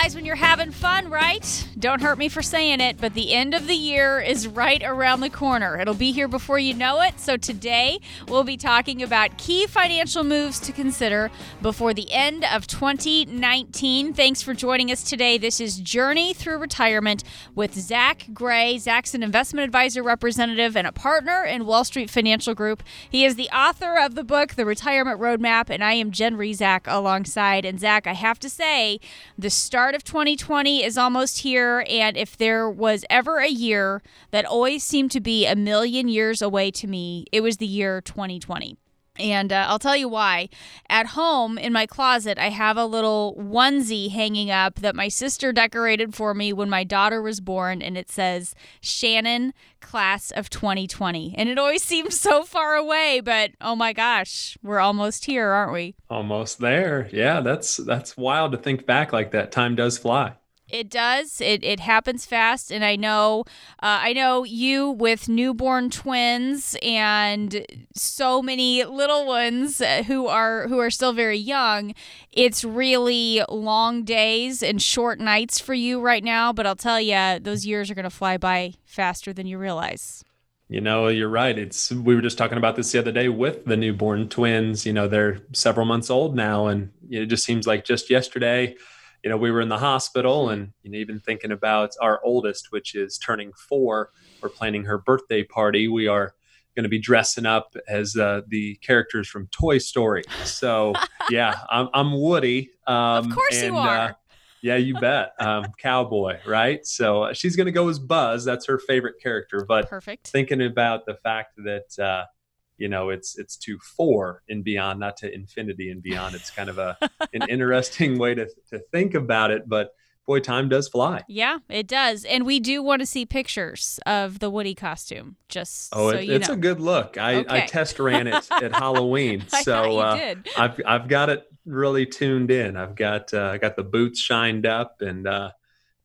flies when you're having fun, right? Don't hurt me for saying it, but the end of the year is right around the corner. It'll be here before you know it. So today we'll be talking about key financial moves to consider before the end of 2019. Thanks for joining us today. This is Journey Through Retirement with Zach Gray. Zach's an investment advisor representative and a partner in Wall Street Financial Group. He is the author of the book, The Retirement Roadmap, and I am Jen Rizak alongside. And Zach, I have to say, the start of 2020 is almost here. And if there was ever a year that always seemed to be a million years away to me, it was the year 2020. And uh, I'll tell you why. At home in my closet, I have a little onesie hanging up that my sister decorated for me when my daughter was born, and it says Shannon, class of 2020. And it always seems so far away, but oh my gosh, we're almost here, aren't we? Almost there. Yeah, that's that's wild to think back like that. Time does fly. It does. It, it happens fast, and I know uh, I know you with newborn twins and so many little ones uh, who are who are still very young. It's really long days and short nights for you right now. But I'll tell you, those years are going to fly by faster than you realize. You know, you're right. It's we were just talking about this the other day with the newborn twins. You know, they're several months old now, and it just seems like just yesterday you know, we were in the hospital and you know, even thinking about our oldest, which is turning four, we're planning her birthday party. We are going to be dressing up as uh, the characters from Toy Story. So yeah, I'm, I'm Woody. Um, of course and, you uh, are. Uh, yeah, you bet. Um, cowboy, right? So uh, she's going to go as Buzz. That's her favorite character. But perfect. Thinking about the fact that uh, you know it's it's to four and beyond not to infinity and beyond. It's kind of a an interesting way to, to think about it but boy time does fly. Yeah it does. And we do want to see pictures of the woody costume just oh so it, it's know. a good look. I, okay. I test ran it at halloween so uh, i've i've got it really tuned in. I've got uh, i got the boots shined up and uh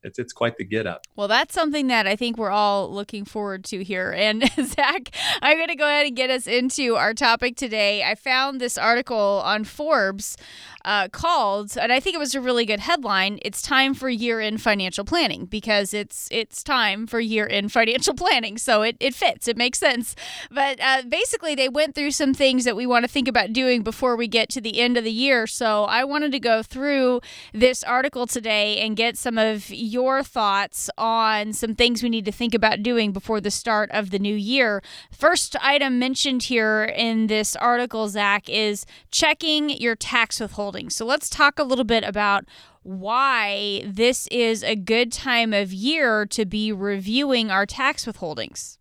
it's it's quite the get up. Well, that's something that I think we're all looking forward to here. And Zach, I'm going to go ahead and get us into our topic today. I found this article on Forbes uh, called, and I think it was a really good headline. It's time for year-end financial planning because it's it's time for year-end financial planning. So it, it fits, it makes sense. But uh, basically, they went through some things that we want to think about doing before we get to the end of the year. So I wanted to go through this article today and get some of your thoughts on some things we need to think about doing before the start of the new year. First item mentioned here in this article, Zach, is checking your tax withholding so let's talk a little bit about why this is a good time of year to be reviewing our tax withholdings.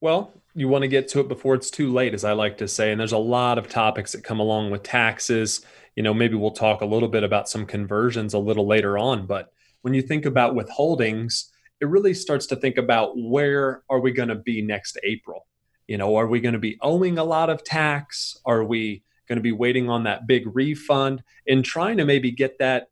Well, you want to get to it before it's too late, as I like to say. And there's a lot of topics that come along with taxes. You know, maybe we'll talk a little bit about some conversions a little later on. But when you think about withholdings, it really starts to think about where are we going to be next April? You know, are we going to be owing a lot of tax? Are we going to be waiting on that big refund and trying to maybe get that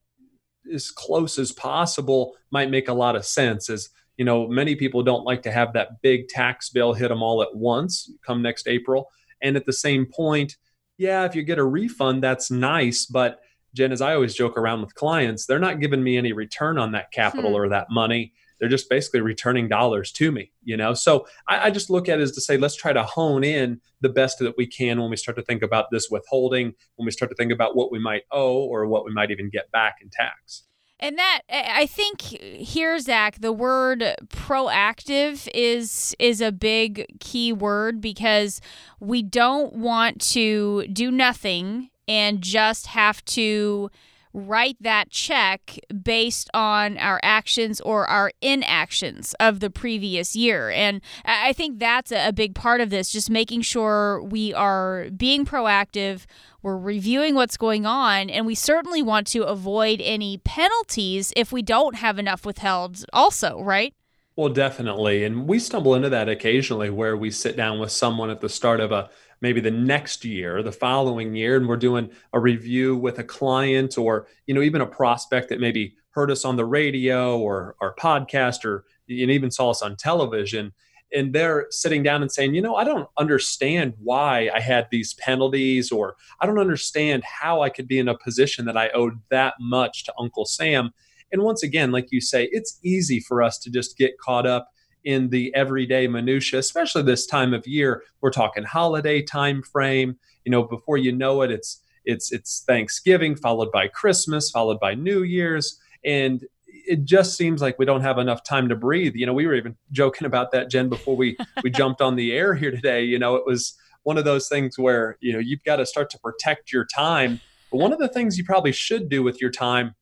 as close as possible might make a lot of sense as you know many people don't like to have that big tax bill hit them all at once come next april and at the same point yeah if you get a refund that's nice but jen as i always joke around with clients they're not giving me any return on that capital hmm. or that money. They're just basically returning dollars to me you know? So I, I, just look at it as to say let's try to hone in the best that we can when we start to think about this withholding when we start to think about what we might owe or what we might even get back in tax. And that I think here, Zach, the word proactive is is a big key word because we don't want to do nothing and just have to write that check based on our actions or our inactions of the previous year. And I think that's a big part of this, just making sure we are being proactive, we're reviewing what's going on, and we certainly want to avoid any penalties if we don't have enough withheld, also, right? Well, definitely. And we stumble into that occasionally where we sit down with someone at the start of a maybe the next year, the following year, and we're doing a review with a client or, you know, even a prospect that maybe heard us on the radio or our podcast or and even saw us on television. And they're sitting down and saying, you know, I don't understand why I had these penalties, or I don't understand how I could be in a position that I owed that much to Uncle Sam. And once again, like you say, it's easy for us to just get caught up in the everyday minutia, especially this time of year. We're talking holiday time frame. You know, before you know it, it's it's it's Thanksgiving followed by Christmas, followed by New Year's, and it just seems like we don't have enough time to breathe. You know, we were even joking about that, Jen, before we we jumped on the air here today. You know, it was one of those things where you know you've got to start to protect your time. But one of the things you probably should do with your time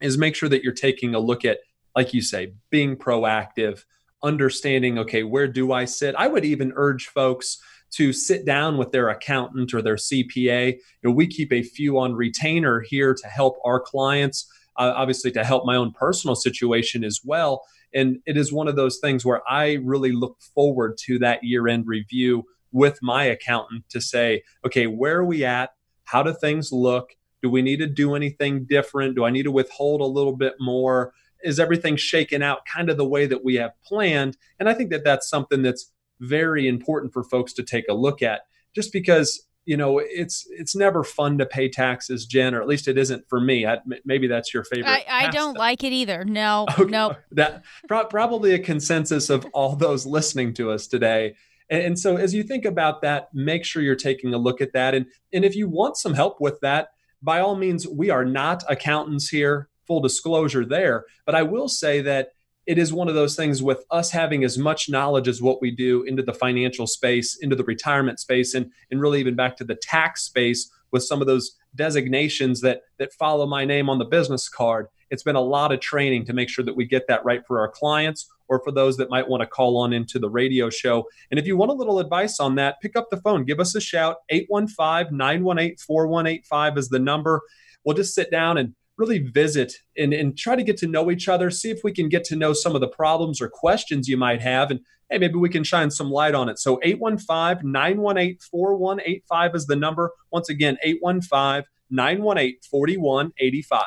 is make sure that you're taking a look at, like you say, being proactive, understanding. Okay, where do I sit? I would even urge folks to sit down with their accountant or their CPA. You know, we keep a few on retainer here to help our clients uh, obviously to help my own personal situation as well. And it is one of those things where I really look forward to that year end review with my accountant to say, okay, where are we at? How do things look? Do we need to do anything different? Do I need to withhold a little bit more? Is everything shaken out kind of the way that we have planned? And I think that that's something that's very important for folks to take a look at just because you know it's it's never fun to pay taxes jen or at least it isn't for me. I, maybe that's your favorite i, I don't like it either. No okay. no. That probably a consensus of all those listening to us today. And, and so as you think about that make sure you're taking a look at that. And and if you want some help with that by all means we are not accountants here full disclosure there but i will say that it is one of those things with us having as much knowledge as what we do into the financial space, into the retirement space, and, and really even back to the tax space with some of those designations that that follow my name on the business card. It's been a lot of training to make sure that we get that right for our clients or for those that might want to call on into the radio show. And if you want a little advice on that, pick up the phone, give us a shout. 815 918 4185 is the number. We'll just sit down and really visit and, and try to get to know each other, see if we can get to know some of the problems or questions you might have. And hey, maybe we can shine some light on it. So 815 918 4185 is the number. Once again, 815 918 4185.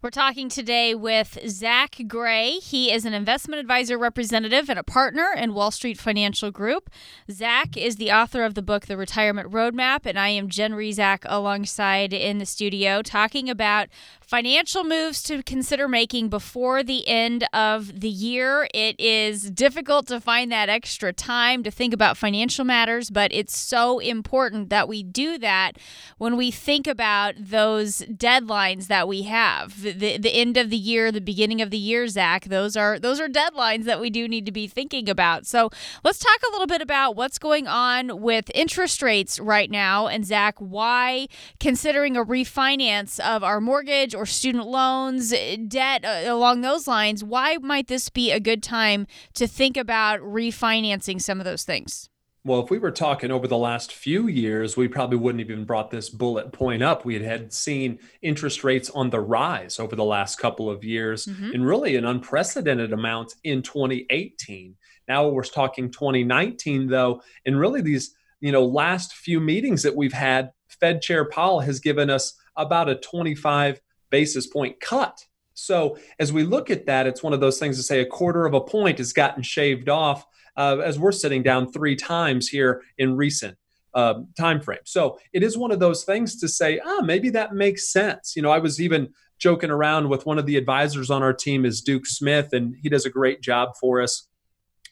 We're talking today with Zach Gray. He is an investment advisor representative and a partner in Wall Street Financial Group. Zach is the author of the book, The Retirement Roadmap, and I am Jen Rizak alongside in the studio talking about financial moves to consider making before the end of the year. It is difficult to find that extra time to think about financial matters, but it's so important that we do that when we think about those deadlines that we have. The, the end of the year, the beginning of the year, Zach, those are those are deadlines that we do need to be thinking about. So let's talk a little bit about what's going on with interest rates right now. And Zach, why considering a refinance of our mortgage or student loans, eh, debt uh, along those lines, why might this be a good time to think about refinancing some of those things? Well, if we were talking over the last few years, we probably wouldn't have even brought this bullet point up. We had, had seen interest rates on the rise over the last couple of years mm-hmm. and really an unprecedented amount in 2018. Now we're talking 2019, though, and really these you know last few meetings that we've had, Fed Chair Powell has given us about a 25 basis point cut. So as we look at that, it's one of those things to say a quarter of a point has gotten shaved off uh, as we're sitting down three times here in recent uh, time frame. So it is one of those things to say, ah, maybe that makes sense. You know, I was even joking around with one of the advisors on our team is Duke Smith, and he does a great job for us,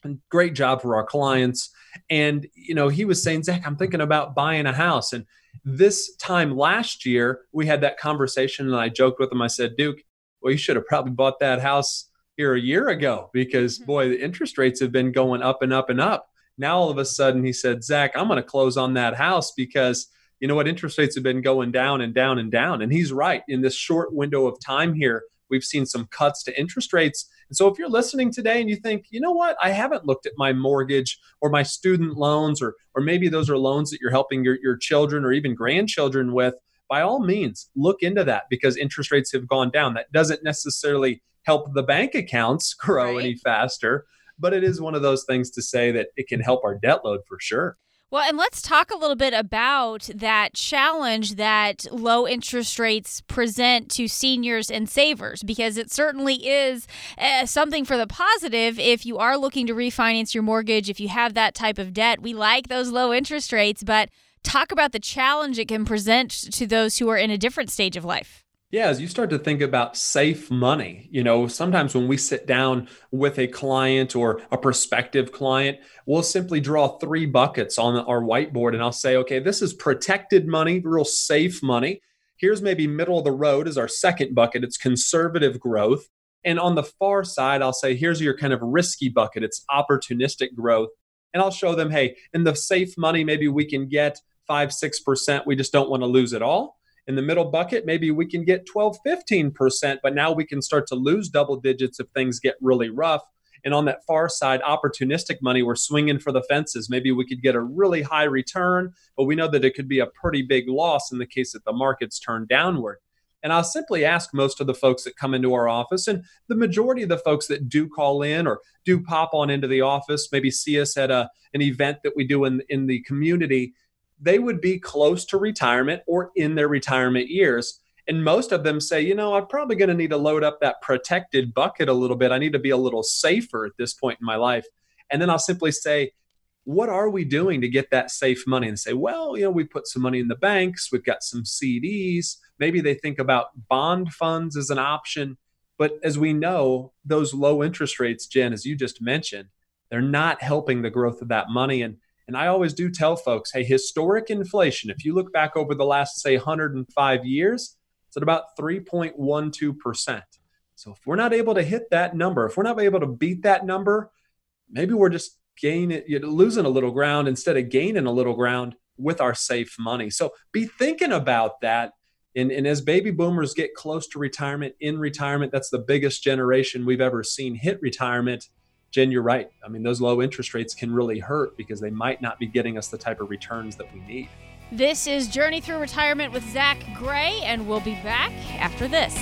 and great job for our clients. And you know, he was saying, Zach, I'm thinking about buying a house, and this time last year, we had that conversation, and I joked with him. I said, Duke, well, you should have probably bought that house here a year ago because, mm-hmm. boy, the interest rates have been going up and up and up. Now, all of a sudden, he said, Zach, I'm going to close on that house because you know what? Interest rates have been going down and down and down. And he's right. In this short window of time here, we've seen some cuts to interest rates and so if you're listening today and you think, you know what, I haven't looked at my mortgage or my student loans, or or maybe those are loans that you're helping your, your children or even grandchildren with, by all means, look into that because interest rates have gone down. That doesn't necessarily help the bank accounts grow right. any faster, but it is one of those things to say that it can help our debt load for sure. Well, and let's talk a little bit about that challenge that low interest rates present to seniors and savers, because it certainly is uh, something for the positive if you are looking to refinance your mortgage, if you have that type of debt. We like those low interest rates, but talk about the challenge it can present to those who are in a different stage of life. Yeah, as you start to think about safe money, you know, sometimes when we sit down with a client or a prospective client, we'll simply draw three buckets on our whiteboard and I'll say, okay, this is protected money, real safe money. Here's maybe middle of the road is our second bucket, it's conservative growth. And on the far side, I'll say, here's your kind of risky bucket, it's opportunistic growth. And I'll show them, hey, in the safe money, maybe we can get five, 6%. We just don't want to lose it all in the middle bucket, maybe we can get 12, 15%, but now we can start to lose double digits if things get really rough. And on that far side, opportunistic money, we're swinging for the fences. Maybe we could get a really high return, but we know that it could be a pretty big loss in the case that the markets turn downward. And I'll simply ask most of the folks that come into our office, and the majority of the folks that do call in or do pop on into the office, maybe see us at a, an event that we do in, in the community, they would be close to retirement or in their retirement years. And most of them say, you know, I'm probably going to need to load up that protected bucket a little bit. I need to be a little safer at this point in my life. And then I'll simply say, what are we doing to get that safe money? And say, well, you know, we put some money in the banks, we've got some CDs. Maybe they think about bond funds as an option. But as we know, those low interest rates, Jen, as you just mentioned, they're not helping the growth of that money. And and I always do tell folks, hey, historic inflation, if you look back over the last, say, 105 years, it's at about 3.12%. So if we're not able to hit that number, if we're not able to beat that number, maybe we're just gaining, losing a little ground instead of gaining a little ground with our safe money. So be thinking about that. And, and as baby boomers get close to retirement, in retirement, that's the biggest generation we've ever seen hit retirement Jen, you're right. I mean, those low interest rates can really hurt because they might not be getting us the type of returns that we need. This is Journey Through Retirement with Zach Gray, and we'll be back after this.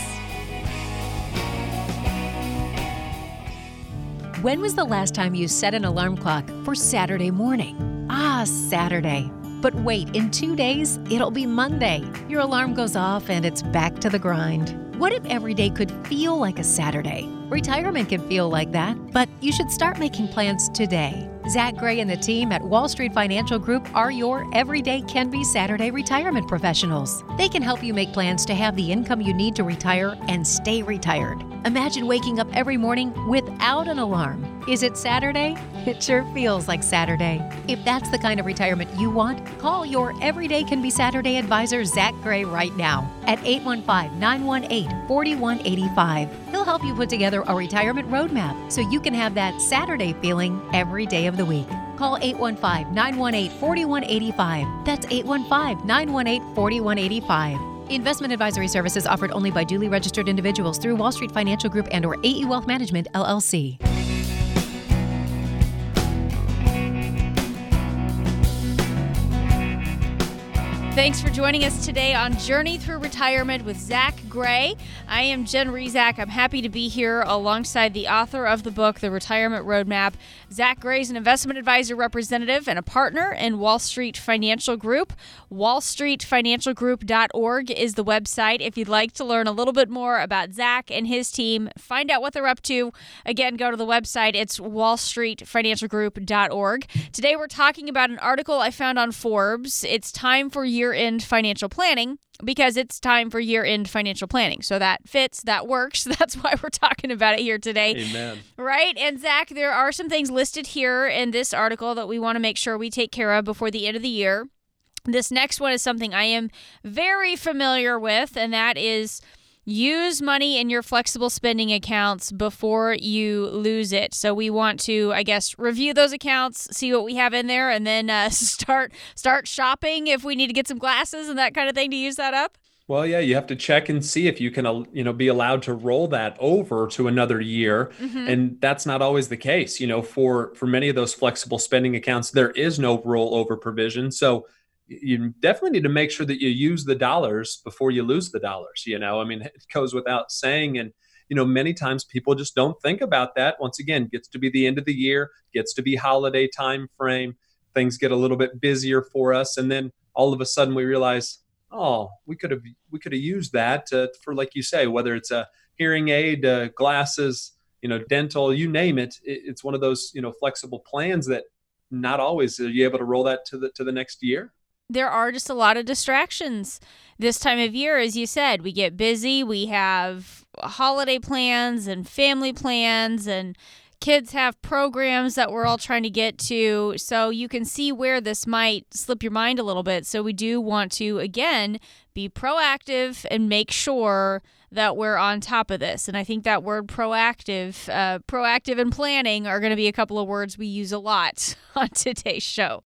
When was the last time you set an alarm clock for Saturday morning? Ah, Saturday. But wait, in two days, it'll be Monday. Your alarm goes off and it's back to the grind. What if every day could feel like a Saturday? Retirement can feel like that, but you should start making plans today. Zach Gray and the team at Wall Street Financial Group are your everyday can be Saturday retirement professionals. They can help you make plans to have the income you need to retire and stay retired. Imagine waking up every morning without an alarm. Is it Saturday? It sure feels like Saturday. If that's the kind of retirement you want, call your Everyday Can Be Saturday advisor, Zach Gray, right now at 815 918 4185. He'll help you put together a retirement roadmap so you can have that Saturday feeling every day of the week. Call 815 918 4185. That's 815 918 4185. Investment advisory services offered only by duly registered individuals through Wall Street Financial Group and or AE Wealth Management LLC. Thanks for joining us today on Journey Through Retirement with Zach Gray. I am Jen Rizak. I'm happy to be here alongside the author of the book, The Retirement Roadmap. Zach Gray is an investment advisor representative and a partner in Wall Street Financial Group. WallStreetFinancialGroup.org is the website if you'd like to learn a little bit more about Zach and his team, find out what they're up to. Again, go to the website. It's WallStreetFinancialGroup.org. Today we're talking about an article I found on Forbes. It's time for year end financial planning because it's time for year end financial planning. So that fits, that works. That's why we're talking about it here today. Amen. Right? And Zach, there are some things listed here in this article that we want to make sure we take care of before the end of the year. This next one is something I am very familiar with, and that is use money in your flexible spending accounts before you lose it. So we want to, I guess, review those accounts, see what we have in there, and then uh, start start shopping if we need to get some glasses and that kind of thing to use that up. Well, yeah, you have to check and see if you can, you know, be allowed to roll that over to another year, mm-hmm. and that's not always the case. You know, for for many of those flexible spending accounts, there is no rollover provision. So you definitely need to make sure that you use the dollars before you lose the dollars you know? I mean it goes without saying and you know many times people just don't think about that. Once again gets to be the end of the year gets to be holiday time frame things get a little bit busier for us and then all of a sudden we realize oh we could have we could have used that to, for like you say whether it's a hearing aid uh, glasses you know dental you name it, it it's one of those you know flexible plans that not always are you able to roll that to the to the next year there are just a lot of distractions this time of year. As you said, we get busy, we have holiday plans and family plans, and kids have programs that we're all trying to get to. So you can see where this might slip your mind a little bit. So we do want to, again, be proactive and make sure that we're on top of this. And I think that word proactive, uh, proactive and planning are going to be a couple of words we use a lot on today's show.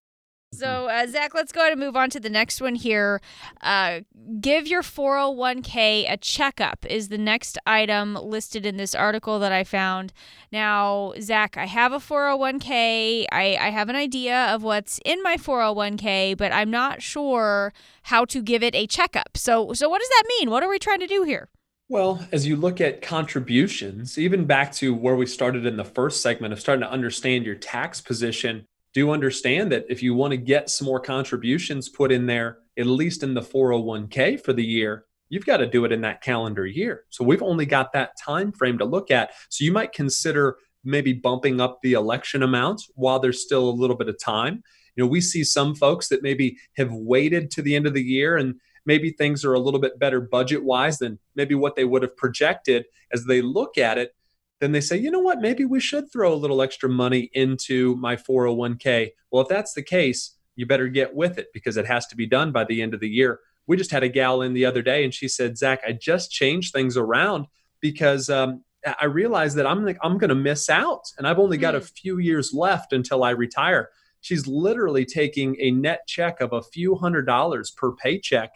So, uh, Zach, let's go ahead and move on to the next one here. Uh, give your 401k a checkup is the next item listed in this article that I found. Now, Zach, I have a 401k. I, I have an idea of what's in my 401k, but I'm not sure how to give it a checkup. So, so what does that mean? What are we trying to do here? Well, as you look at contributions, even back to where we started in the first segment of starting to understand your tax position, do understand that if you want to get some more contributions put in there, at least in the 401k for the year, you've got to do it in that calendar year. So we've only got that time frame to look at. So you might consider maybe bumping up the election amounts while there's still a little bit of time. You know, we see some folks that maybe have waited to the end of the year and maybe things are a little bit better budget wise than maybe what they would have projected as they look at it then they say, you know what, maybe we should throw a little extra money into my 401k. Well, if that's the case, you better get with it because it has to be done by the end of the year. We just had a gal in the other day and she said, Zach, I just changed things around because um, I realized that I'm, I'm going to miss out and I've only got a hmm. few years left until I retire. She's literally taking a net check of a few hundred dollars per paycheck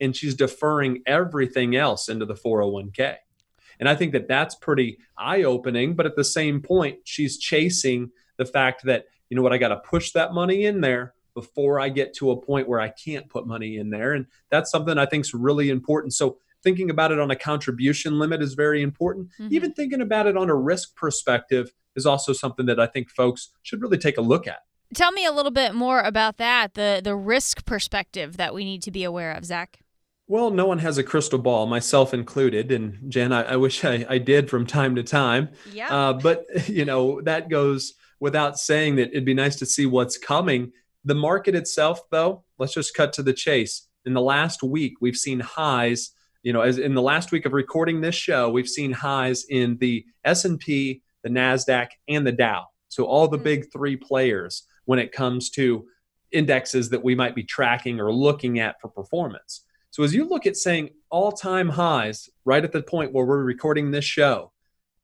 and she's deferring everything else into the 401k. And I think that that's pretty eye opening. But at the same point, she's chasing the fact that, you know what, I got to push that money in there before I get to a point where I can't put money in there. And that's something I think is really important. So thinking about it on a contribution limit is very important. Mm-hmm. Even thinking about it on a risk perspective is also something that I think folks should really take a look at. Tell me a little bit more about that, the the risk perspective that we need to be aware of, Zach. Well, no one has a crystal ball, myself included. And Jen, I, I wish I, I, did from time to time. Yeah. Uh, but, you know, that goes without saying that it'd be nice to see what's coming. The market itself, though, let's just cut to the chase. In the last week, we've seen highs. You know, as in the last week of recording this show, we've seen highs in the S&P, the Nasdaq, and the Dow. So all the mm-hmm. big three players when it comes to indexes that we might be tracking or looking at for performance. So as you look at saying all time highs right at the point where we're recording this show,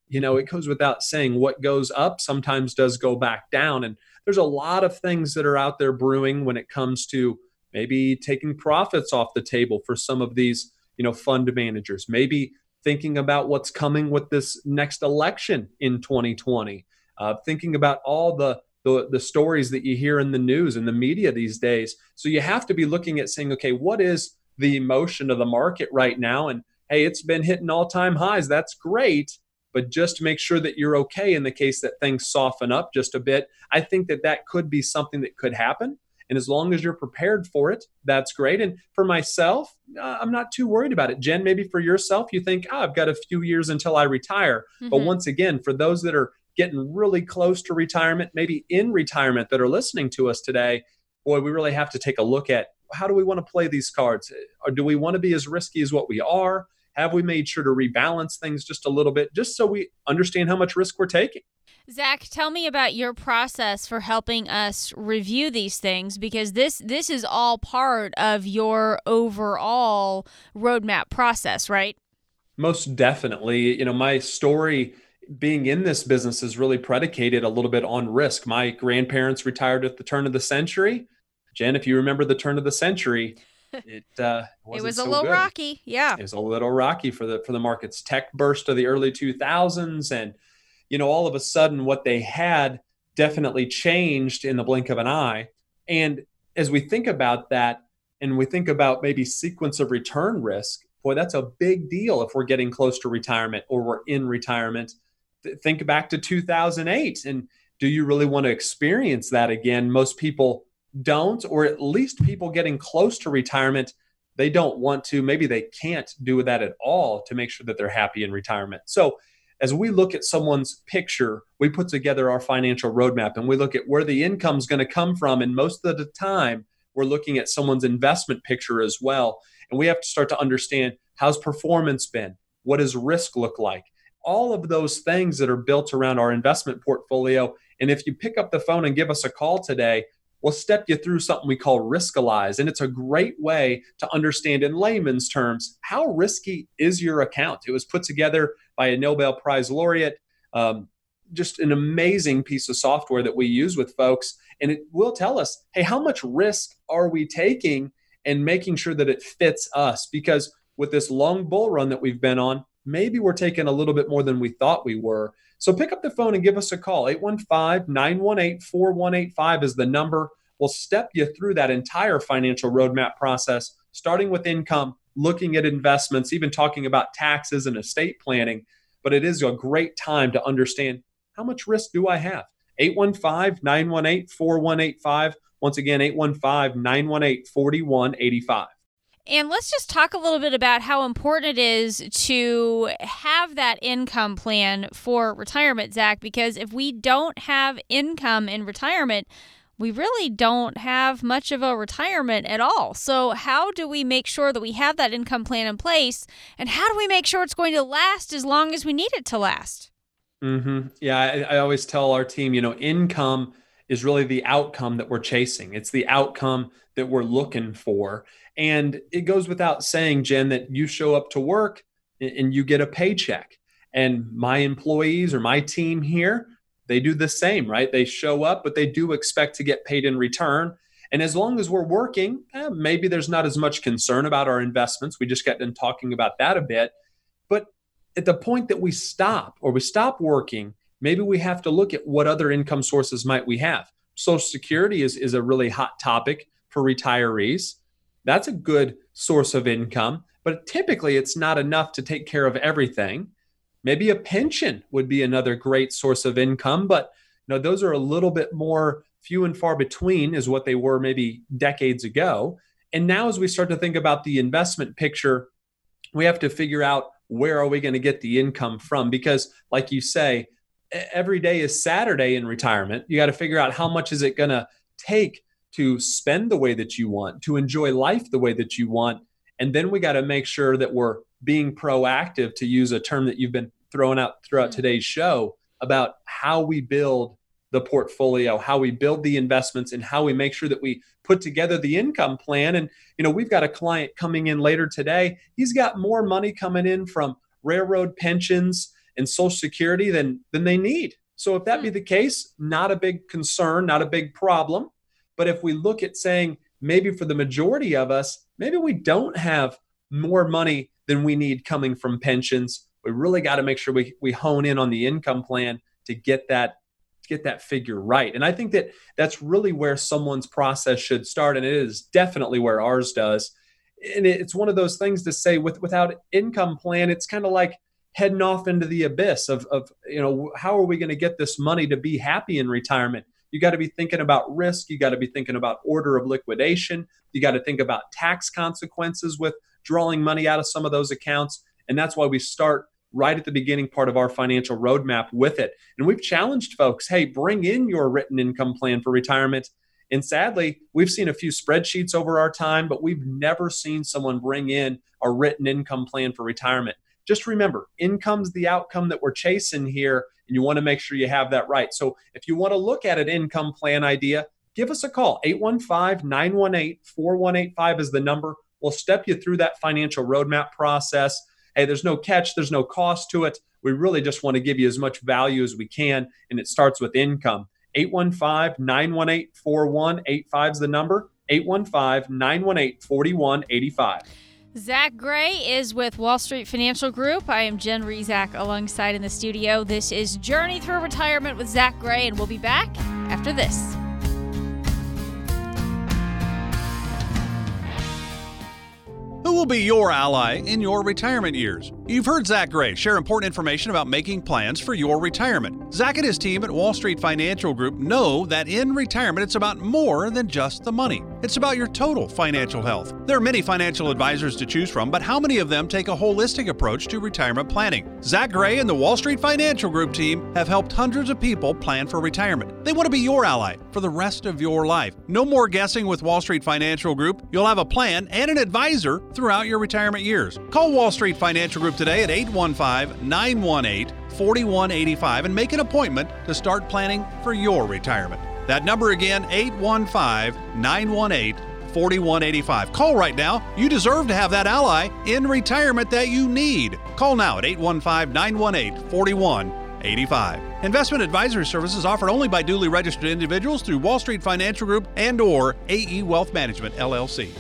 you know, it goes without saying what goes up sometimes does go back down. And there's a lot of things that are out there brewing when it comes to maybe taking profits off the table for some of these, you know, fund managers, maybe thinking about what's coming with this next election in 2020, uh, thinking about all the the, the stories that you hear in the news and the media these days. So you have to be looking at saying, okay, what is the emotion of the market right now. And hey, it's been hitting all time highs. That's great. But just make sure that you're okay in the case that things soften up just a bit. I think that that could be something that could happen. And as long as you're prepared for it, that's great. And for myself, uh, I'm not too worried about it. Jen, maybe for yourself, you think, oh, I've got a few years until I retire. Mm-hmm. But once again, for those that are getting really close to retirement, maybe in retirement that are listening to us today, boy, we really have to take a look at how do we want to play these cards? Or do we want to be as risky as what we are? Have we made sure to rebalance things just a little bit, just so we understand how much risk we're taking? Zach, tell me about your process for helping us review these things because this this is all part of your overall roadmap process, right? Most definitely. You know, my story being in this business is really predicated a little bit on risk. My grandparents retired at the turn of the century. Jen, if you remember the turn of the century, it uh, it was a so little good. rocky. Yeah, it was a little rocky for the for the markets. Tech burst of the early 2000s, and you know all of a sudden what they had definitely changed in the blink of an eye. And as we think about that, and we think about maybe sequence of return risk, boy, that's a big deal if we're getting close to retirement or we're in retirement. Think back to 2008, and do you really want to experience that again? Most people don't, or at least people getting close to retirement, they don't want to, maybe they can't do that at all to make sure that they're happy in retirement. So, as we look at someone's picture, we put together our financial roadmap and we look at where the income is going to come from. And most of the time, we're looking at someone's investment picture as well. And we have to start to understand how's performance been? What does risk look like? All of those things that are built around our investment portfolio. And if you pick up the phone and give us a call today, we'll step you through something we call Riskalyze. And it's a great way to understand in layman's terms how risky is your account. It was put together by a Nobel Prize laureate. Um, just an amazing piece of software that we use with folks. And it will tell us, hey, how much risk are we taking and making sure that it fits us? Because with this long bull run that we've been on, maybe we're taking a little bit more than we thought we were. So pick up the phone and give us a call. 815 918 4185 is the number. We'll step you through that entire financial roadmap process, starting with income, looking at investments, even talking about taxes and estate planning. But it is a great time to understand how much risk do I have? 815 918 4185. Once again, 815 918 4185. And let's just talk a little bit about how important it is to have that income plan for retirement, Zach, because if we don't have income in retirement, we really don't have much of a retirement at all. So, how do we make sure that we have that income plan in place? And how do we make sure it's going to last as long as we need it to last? Mm-hmm. Yeah, I, I always tell our team, you know, income is really the outcome that we're chasing. It's the outcome that we're looking for. And it goes without saying, Jen, that you show up to work and you get a paycheck. And my employees or my team here, they do the same, right? They show up, but they do expect to get paid in return. And as long as we're working, eh, maybe there's not as much concern about our investments. We just got done talking about that a bit. But at the point that we stop or we stop working, maybe we have to look at what other income sources might we have. Social Security is, is a really hot topic for retirees. That's a good source of income, but typically it's not enough to take care of everything. Maybe a pension would be another great source of income, but you know, those are a little bit more few and far between is what they were maybe decades ago. And now as we start to think about the investment picture, we have to figure out where are we going to get the income from because like you say, every day is Saturday in retirement. You got to figure out how much is it going to take to spend the way that you want, to enjoy life the way that you want. And then we got to make sure that we're being proactive, to use a term that you've been throwing out throughout mm-hmm. today's show about how we build the portfolio, how we build the investments, and how we make sure that we put together the income plan. And, you know, we've got a client coming in later today. He's got more money coming in from railroad pensions and Social Security than, than they need. So if that be hmm. the case, not a big concern, not a big problem. But if we look at saying maybe for the majority of us, maybe we don't have more money than we need coming from pensions. We really got to make sure we, we hone in on the income plan to get that get that figure right. And I think that that's really where someone's process should start, and it is definitely where ours does. And it's one of those things to say with without income plan, it's kind of like heading off into the abyss of, of you know how are we going to get this money to be happy in retirement you got to be thinking about risk you got to be thinking about order of liquidation you got to think about tax consequences with drawing money out of some of those accounts and that's why we start right at the beginning part of our financial roadmap with it. And we've challenged folks hey bring in your written income plan for retirement. And sadly, we've seen a few spreadsheets over our time, but we've never seen someone bring in a written income plan for retirement. Just remember income's the outcome that we're chasing here and you want to make sure you have that right. So if you want to look at an income plan idea give us a call. 815-918-4185 is the number. We'll step you through that financial roadmap process. Hey there's no catch there's no cost to it. We really just want to give you as much value as we can and it starts with income. 815-918-4185 is the number. 815-918-4185 Zach Gray is with Wall Street Financial Group. I am Jen Rizak alongside in the studio. This is Journey Through Retirement with Zach Gray, and we'll be back after this. Who will be your ally in your retirement years? You've heard Zach Gray share important information about making plans for your retirement. Zach and his team at Wall Street Financial Group know that in retirement it's about more than just the money. It's about your total financial health. There are many financial advisors to choose from, but how many of them take a holistic approach to retirement planning? Zach Gray and the Wall Street Financial Group team have helped hundreds of people plan for retirement. They want to be your ally for the rest of your life. No more guessing with Wall Street Financial Group. You'll have a plan and an advisor throughout your retirement years. Call Wall Street Financial Group today at 815 918 4185 and make an appointment to start planning for your retirement. That number again, 815 918 4185. Call right now. You deserve to have that ally in retirement that you need. Call now at 815 918 4185. Investment advisory services offered only by duly registered individuals through Wall Street Financial Group and or AE Wealth Management LLC.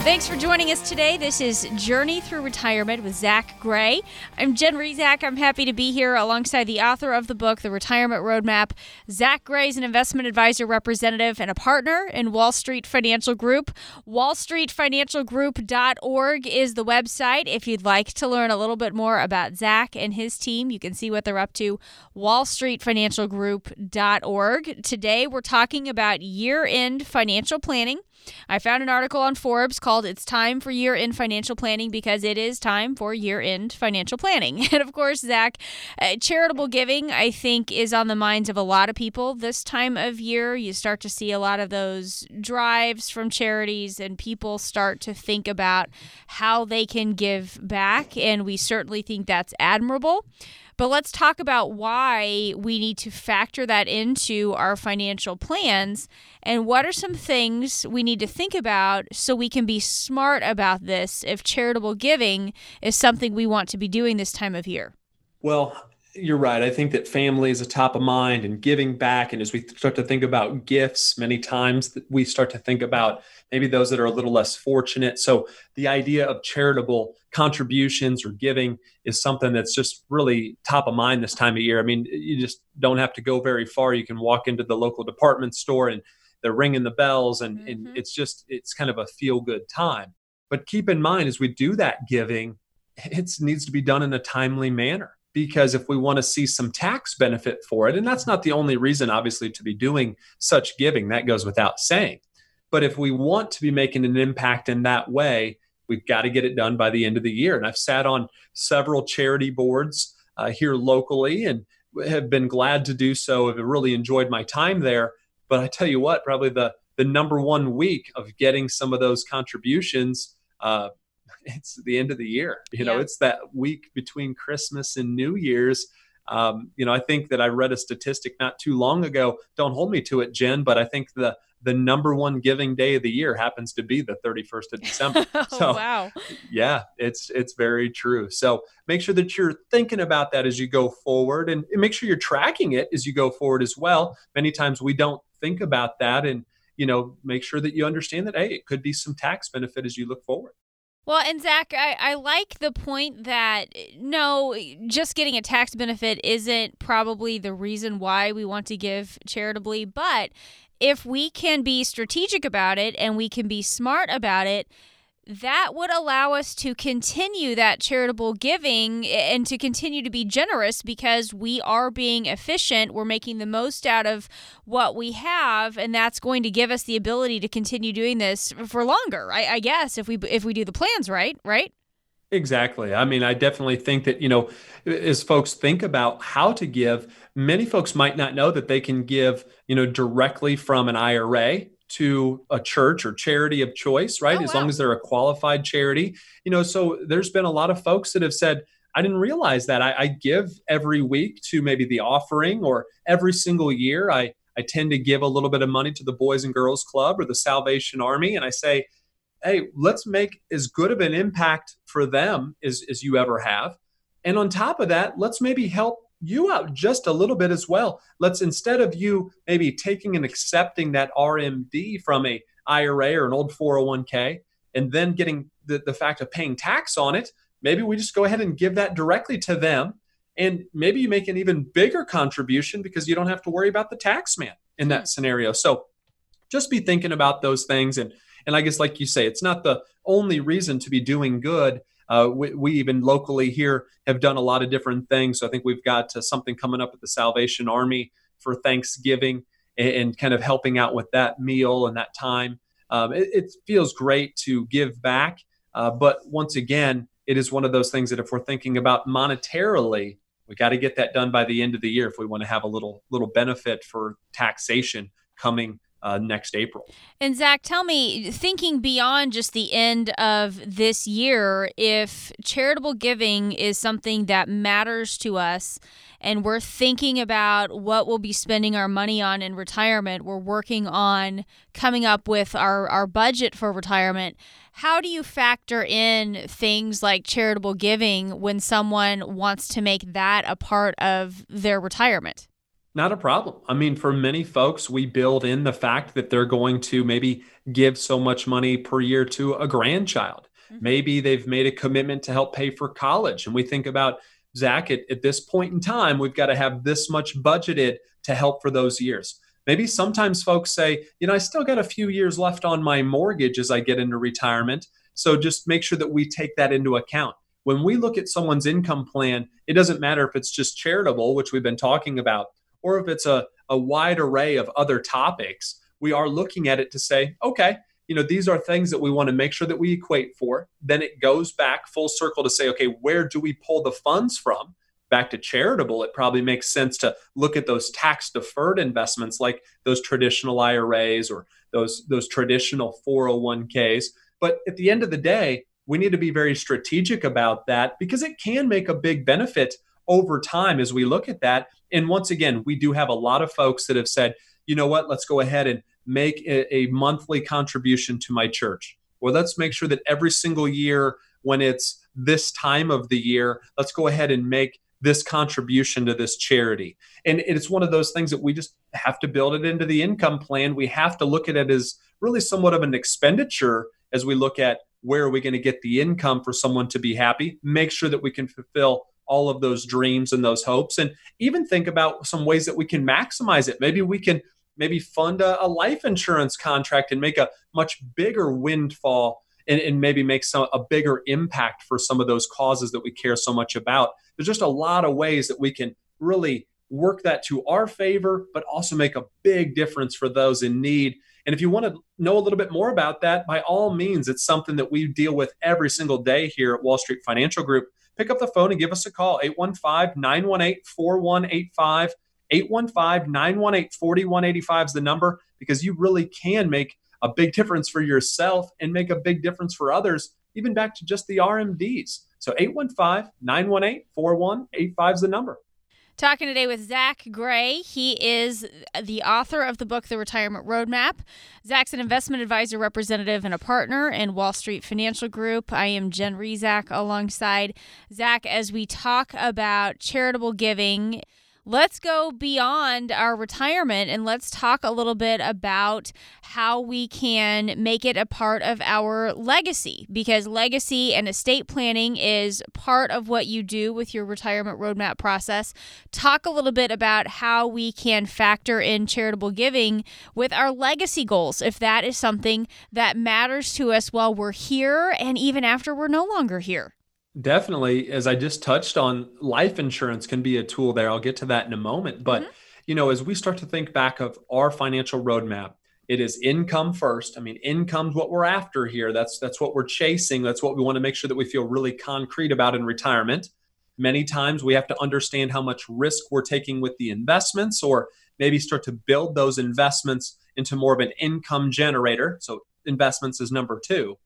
Thanks for joining us today. This is Journey Through Retirement with Zach Gray. I'm Jen Rizak. I'm happy to be here alongside the author of the book, The Retirement Roadmap. Zach Gray is an investment advisor representative and a partner in Wall Street Financial Group. WallStreetFinancialGroup.org is the website. If you'd like to learn a little bit more about Zach and his team, you can see what they're up to. WallStreetFinancialGroup.org. Today, we're talking about year end financial planning. I found an article on Forbes called It's Time for Year End Financial Planning because it is time for year end financial planning. And of course, Zach, uh, charitable giving, I think, is on the minds of a lot of people this time of year. You start to see a lot of those drives from charities, and people start to think about how they can give back. And we certainly think that's admirable. But let's talk about why we need to factor that into our financial plans and what are some things we need to think about so we can be smart about this if charitable giving is something we want to be doing this time of year. Well, you're right. I think that family is a top of mind and giving back. And as we start to think about gifts, many times we start to think about maybe those that are a little less fortunate. So the idea of charitable contributions or giving is something that's just really top of mind this time of year. I mean, you just don't have to go very far. You can walk into the local department store and they're ringing the bells and, mm-hmm. and it's just, it's kind of a feel good time. But keep in mind, as we do that giving, it needs to be done in a timely manner because if we want to see some tax benefit for it, and that's not the only reason, obviously, to be doing such giving, that goes without saying. But if we want to be making an impact in that way, we've got to get it done by the end of the year. And I've sat on several charity boards uh, here locally and have been glad to do so. I've really enjoyed my time there. But I tell you what, probably the the number one week of getting some of those contributions uh, it's the end of the year. You know, it's that week between Christmas and New Year's. Um, you know, I think that I read a statistic not too long ago. Don't hold me to it, Jen, but I think the the number one giving day of the year happens to be the 31st of December. oh, so, wow. Yeah, it's it's very true. So make sure that you're thinking about that as you go forward and make sure you're tracking it as you go forward as well. Many times we don't think about that and you know, make sure that you understand that hey, it could be some tax benefit as you look forward. Well, and Zach, I, I like the point that no, just getting a tax benefit isn't probably the reason why we want to give charitably, but if we can be strategic about it and we can be smart about it, that would allow us to continue that charitable giving and to continue to be generous because we are being efficient. We're making the most out of what we have, and that's going to give us the ability to continue doing this for longer. I, I guess if we if we do the plans right, right? Exactly. I mean, I definitely think that, you know, as folks think about how to give, many folks might not know that they can give, you know, directly from an IRA to a church or charity of choice, right? Oh, as wow. long as they're a qualified charity. You know, so there's been a lot of folks that have said, I didn't realize that. I, I give every week to maybe the offering or every single year I, I tend to give a little bit of money to the Boys and Girls Club or the Salvation Army. And I say, hey, let's make as good of an impact for them as, as you ever have. And on top of that, let's maybe help you out just a little bit as well. Let's instead of you maybe taking and accepting that RMD from a IRA or an old 401k and then getting the, the fact of paying tax on it, maybe we just go ahead and give that directly to them. And maybe you make an even bigger contribution because you don't have to worry about the tax man in that mm-hmm. scenario. So just be thinking about those things and And I guess, like you say, it's not the only reason to be doing good. Uh, we, we, even locally here have done a lot of different things. So I think we've got uh, something coming up at the Salvation Army for Thanksgiving and, and, kind of helping out with that meal and that time. Um, it, it, feels great to give back. Uh, but once again, it is one of those things that if we're thinking about monetarily, we got to get that done by the end of the year if we want to have a little little benefit for taxation coming uh, next April. And Zach, tell me, thinking beyond just the end of this year, if charitable giving is something that matters to us and we're thinking about what we'll be spending our money on in retirement, we're working on coming up with our, our budget for retirement. How do you factor in things like charitable giving when someone wants to make that a part of their retirement? Not a problem. I mean, for many folks, we build in the fact that they're going to maybe give so much money per year to a grandchild. Mm-hmm. Maybe they've made a commitment to help pay for college. And we think about, Zach, at, at this point in time, we've got to have this much budgeted to help for those years. Maybe sometimes folks say, you know, I still got a few years left on my mortgage as I get into retirement. So just make sure that we take that into account. When we look at someone's income plan, it doesn't matter if it's just charitable, which we've been talking about or if it's a, a wide array of other topics, we are looking at it to say, okay, you know, these are things that we want to make sure that we equate for. Then it goes back full circle to say, okay, where do we pull the funds from? Back to charitable, it probably makes sense to look at those tax deferred investments like those traditional IRAs or those those traditional 401ks. But at the end of the day, we need to be very strategic about that because it can make a big benefit over time as we look at that. And once again, we do have a lot of folks that have said, you know what, let's go ahead and make a, a monthly contribution to my church. Or let's make sure that every single year when it's this time of the year, let's go ahead and make this contribution to this charity. And it's one of those things that we just have to build it into the income plan. We have to look at it as really somewhat of an expenditure as we look at where are we going to get the income for someone to be happy, make sure that we can fulfill all of those dreams and those hopes. And even think about some ways that we can maximize it. Maybe we can maybe fund a, a life insurance contract and make a much bigger windfall and, and maybe make some a bigger impact for some of those causes that we care so much about. There's just a lot of ways that we can really work that to our favor but also make a big difference for those in need. And if you want to know a little bit more about that, by all means, it's something that we deal with every single day here at Wall Street Financial Group pick up the phone and give us a call 815 918 4185. 815 918 4185 is the number because you really can make a big difference for yourself and make a big difference for others, even back to just the RMDs. So 815 918 4185 is the number. Talking today with Zach Gray. He is the author of the book, The Retirement Roadmap. Zach's an investment advisor representative and a partner in Wall Street Financial Group. I am Jen Rizak alongside Zach as we talk about charitable giving let's go beyond our retirement and let's talk a little bit about how we can make it a part of our legacy because legacy and estate planning is part of what you do with your retirement roadmap process. Talk a little bit about how we can factor in charitable giving with our legacy goals if that is something that matters to us while we're here and even after we're no longer here. Definitely, as I just touched on, life insurance can be a tool there. I'll get to that in a moment. But, mm-hmm. you know, as we start to think back of our financial roadmap, it is income first. I mean, income's what we're after here. That's that's what we're chasing. That's what we want to make sure that we feel really concrete about in retirement. Many times we have to understand how much risk we're taking with the investments or maybe start to build those investments into more of an income generator. So investments is number 2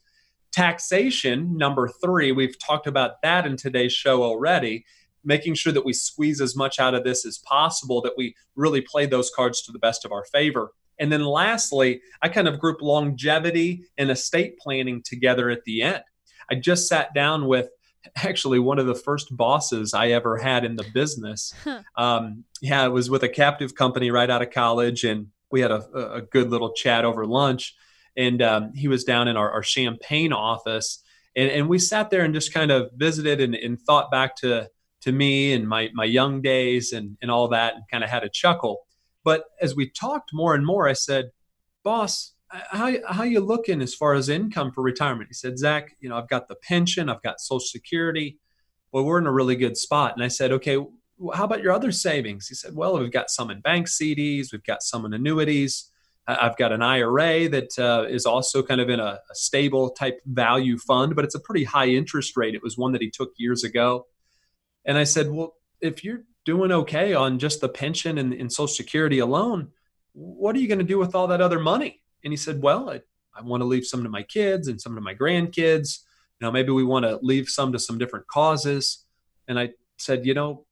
Taxation, number three, we've talked about that in today's show already. Making sure that we squeeze as much out of this as possible, that we really play those cards to the best of our favor. And then lastly, I kind of group longevity and estate planning together at the end. I just sat down with actually one of the first bosses I ever had in the business. Huh. Um, yeah, it was with a captive company right out of college, and we had a, a good little chat over lunch and um, he was down in our, our Champaign office, and, and we sat there and just kind of visited and, and thought back to to me and my my young days and and all that, and kind of had a chuckle. But as we talked more and more, I said, "Boss, how how you looking as far as income for retirement? He said, Zach, you know, I've got the pension, I've got Social Security. Well, we're in a really good spot. And I said, okay, how about your other savings? He said, well, we've got some in bank CDs, we've got some in annuities. I've got an IRA that uh, is also kind of in a, a, stable type value fund, but it's a pretty high interest rate. It was one that he took years ago. And I said, well, if you're doing okay on just the pension and, and Social Security alone, what are you going to do with all that other money? And he said, well, I, I want to leave some to my kids and some to my grandkids. You know, maybe we want to leave some to some different causes. And I said, you know,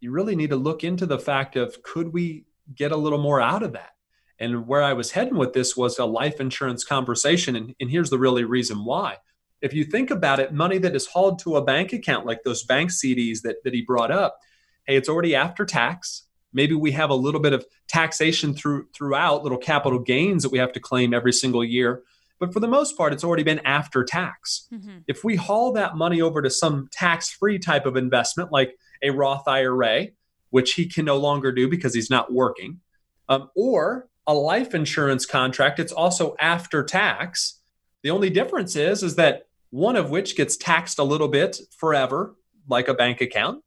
you really need to look into the fact of could we get a little more out of that? And where I was heading with this was a life insurance conversation. And, and here's the really reason why. If you think about it, money that is hauled to a bank account, like those bank CDs that, that he brought up, hey, it's already after tax. Maybe we have a little bit of taxation through throughout, little capital gains that we have to claim every single year. But for the most part, it's already been after tax. Mm-hmm. If we haul that money over to some tax free type of investment, like a Roth IRA, which he can no longer do because he's not working, um, or a life insurance contract, it's also after tax. The only difference is, is that one of which gets taxed a little bit forever, like a bank account,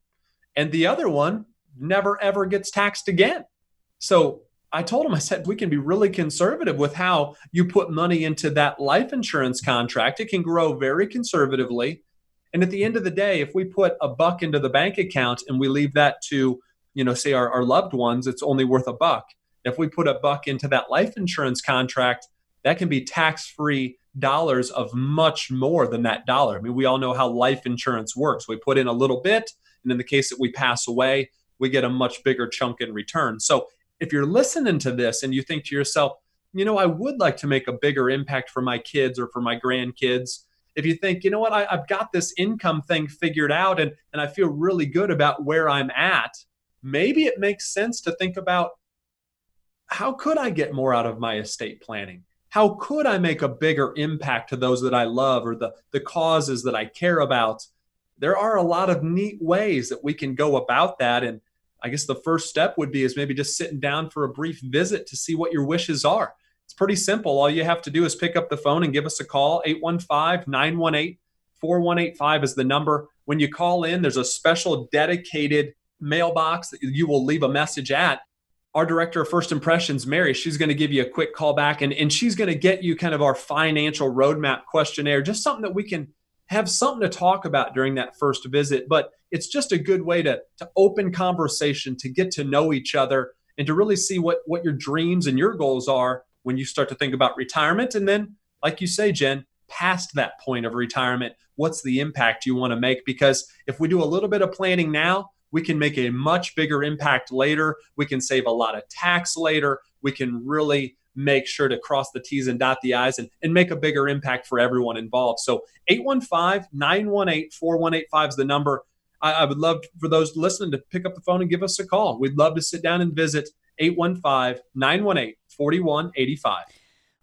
and the other one never ever gets taxed again. So I told him, I said, we can be really conservative with how you put money into that life insurance contract. It can grow very conservatively. And at the end of the day, if we put a buck into the bank account and we leave that to, you know, say our, our loved ones, it's only worth a buck. If we put a buck into that life insurance contract, that can be tax free dollars of much more than that dollar. I mean, we all know how life insurance works. We put in a little bit, and in the case that we pass away, we get a much bigger chunk in return. So if you're listening to this and you think to yourself, you know, I would like to make a bigger impact for my kids or for my grandkids. If you think, you know what, I, have got this income thing figured out and, and I feel really good about where I'm at, maybe it makes sense to think about how could I get more out of my estate planning? How could I make a bigger impact to those that I love or the, the causes that I care about? There are a lot of neat ways that we can go about that. And I guess the first step would be is maybe just sitting down for a brief visit to see what your wishes are. It's pretty simple. All you have to do is pick up the phone and give us a call. 815 918 4185 is the number. When you call in, there's a special dedicated mailbox that you will leave a message at. Our director of first impressions, Mary, she's going to give you a quick call back and, and she's going to get you kind of our financial roadmap questionnaire, just something that we can have something to talk about during that first visit. But it's just a good way to, to open conversation, to get to know each other, and to really see what, what your dreams and your goals are when you start to think about retirement. And then, like you say, Jen, past that point of retirement, what's the impact you want to make? Because if we do a little bit of planning now, we can make a much bigger impact later. We can save a lot of tax later. We can really make sure to cross the T's and dot the I's and, and make a bigger impact for everyone involved. So 815 918 4185 is the number. I, I, would love for those listening to pick up the phone and give us a call. We'd love to sit down and visit 815 918 4185.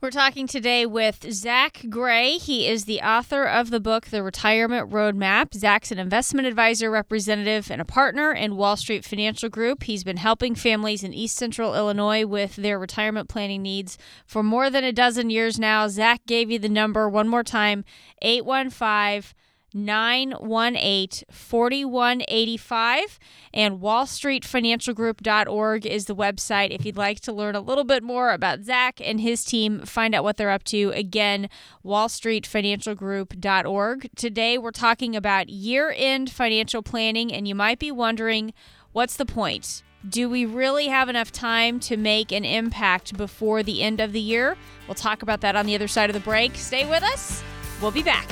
We're talking today with Zach Gray. He is the author of the book, The Retirement Roadmap. Zach's an investment advisor representative and a partner in Wall Street Financial Group. He's been helping families in East Central Illinois with their retirement planning needs for more than a dozen years now. Zach gave you the number one more time 815- 918 4185. And wallstreetfinancialgroup.org is the website if you'd like to learn a little bit more about Zach and his team, find out what they're up to. Again, wallstreetfinancialgroup.org. Today, we're talking about year end financial planning, and you might be wondering what's the point? Do we really have enough time to make an impact before the end of the year? We'll talk about that on the other side of the break. Stay with us. We'll be back.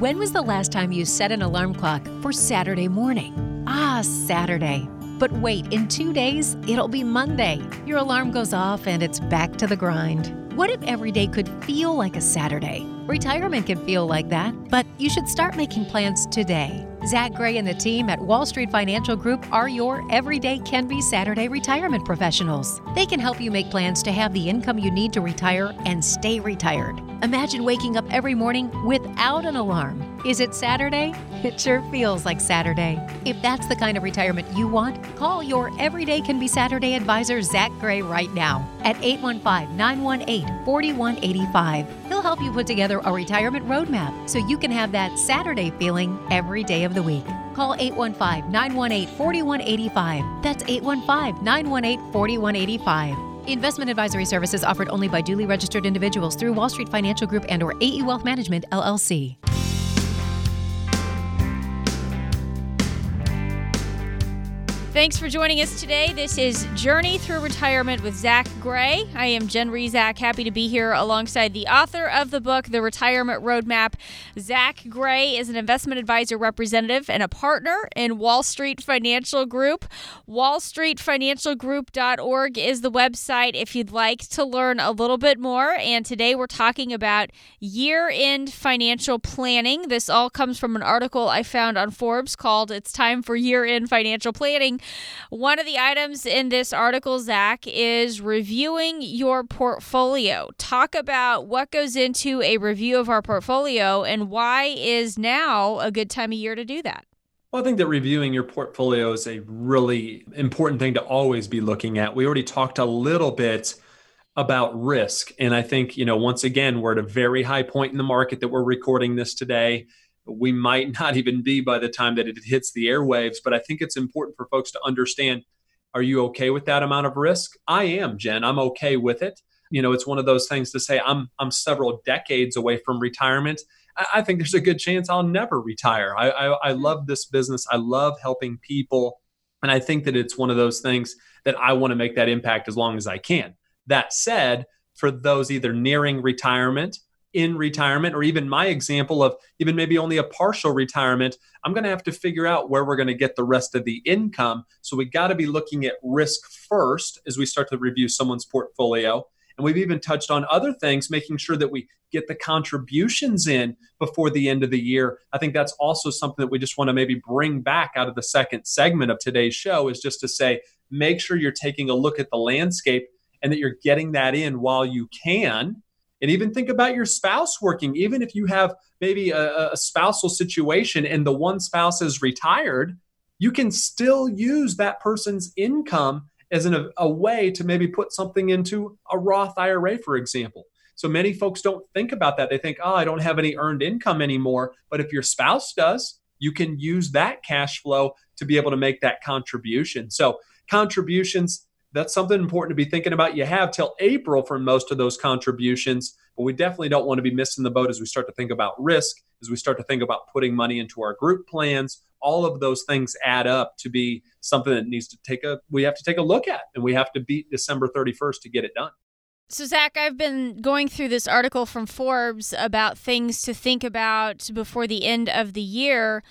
When was the last time you set an alarm clock for Saturday morning? Ah, Saturday. But wait, in two days, it'll be Monday. Your alarm goes off and it's back to the grind. What if every day could feel like a Saturday? Retirement can feel like that, but you should start making plans today. Zach Gray and the team at Wall Street Financial Group are your everyday can be Saturday retirement professionals. They can help you make plans to have the income you need to retire and stay retired. Imagine waking up every morning without an alarm. Is it Saturday? It sure feels like Saturday. If that's the kind of retirement you want, call your Everyday Can Be Saturday advisor, Zach Gray, right now at 815 918 4185. He'll help you put together a retirement roadmap so you can have that Saturday feeling every day of the week. Call 815 918 4185. That's 815 918 4185. Investment advisory services offered only by duly registered individuals through Wall Street Financial Group and or AE Wealth Management LLC. Thanks for joining us today. This is Journey Through Retirement with Zach Gray. I am Jen Rizak, happy to be here alongside the author of the book, The Retirement Roadmap. Zach Gray is an investment advisor representative and a partner in Wall Street Financial Group. WallStreetFinancialGroup.org is the website if you'd like to learn a little bit more. And today we're talking about year end financial planning. This all comes from an article I found on Forbes called It's Time for Year End Financial Planning. One of the items in this article, Zach, is reviewing your portfolio. Talk about what goes into a review of our portfolio and why is now a good time of year to do that. Well, I think that reviewing your portfolio is a really important thing to always be looking at. We already talked a little bit about risk. And I think, you know, once again, we're at a very high point in the market that we're recording this today we might not even be by the time that it hits the airwaves. But I think it's important for folks to understand are you okay with that amount of risk? I am, Jen. I'm okay with it. You know, it's one of those things to say I'm I'm several decades away from retirement. I, I think there's a good chance I'll never retire. I, I, I mm-hmm. love this business. I love helping people. And I think that it's one of those things that I want to make that impact as long as I can. That said, for those either nearing retirement in retirement or even my example of even maybe only a partial retirement i'm going to have to figure out where we're going to get the rest of the income. So we got to be looking at risk first as we start to review someone's portfolio. And we've even touched on other things making sure that we get the contributions in before the end of the year. I think that's also something that we just want to maybe bring back out of the second segment of today's show is just to say make sure you're taking a look at the landscape and that you're getting that in while you can and even think about your spouse working. Even if you have maybe a, a, spousal situation and the one spouse is retired you can still use that person's income as an, a way to maybe put something into a roth ira for example. So many folks don't think about that. They think oh i don't have any earned income anymore. But if your spouse does you can use that cash flow to be able to make that contribution. So contributions that's something important to be thinking about. You have till April for most of those contributions, but we definitely don't want to be missing the boat as we start to think about risk, as we start to think about putting money into our group plans. All of those things add up to be something that needs to take a we have to take a look at, and we have to beat December 31st to get it done. So, Zach, I've been going through this article from Forbes about things to think about before the end of the year.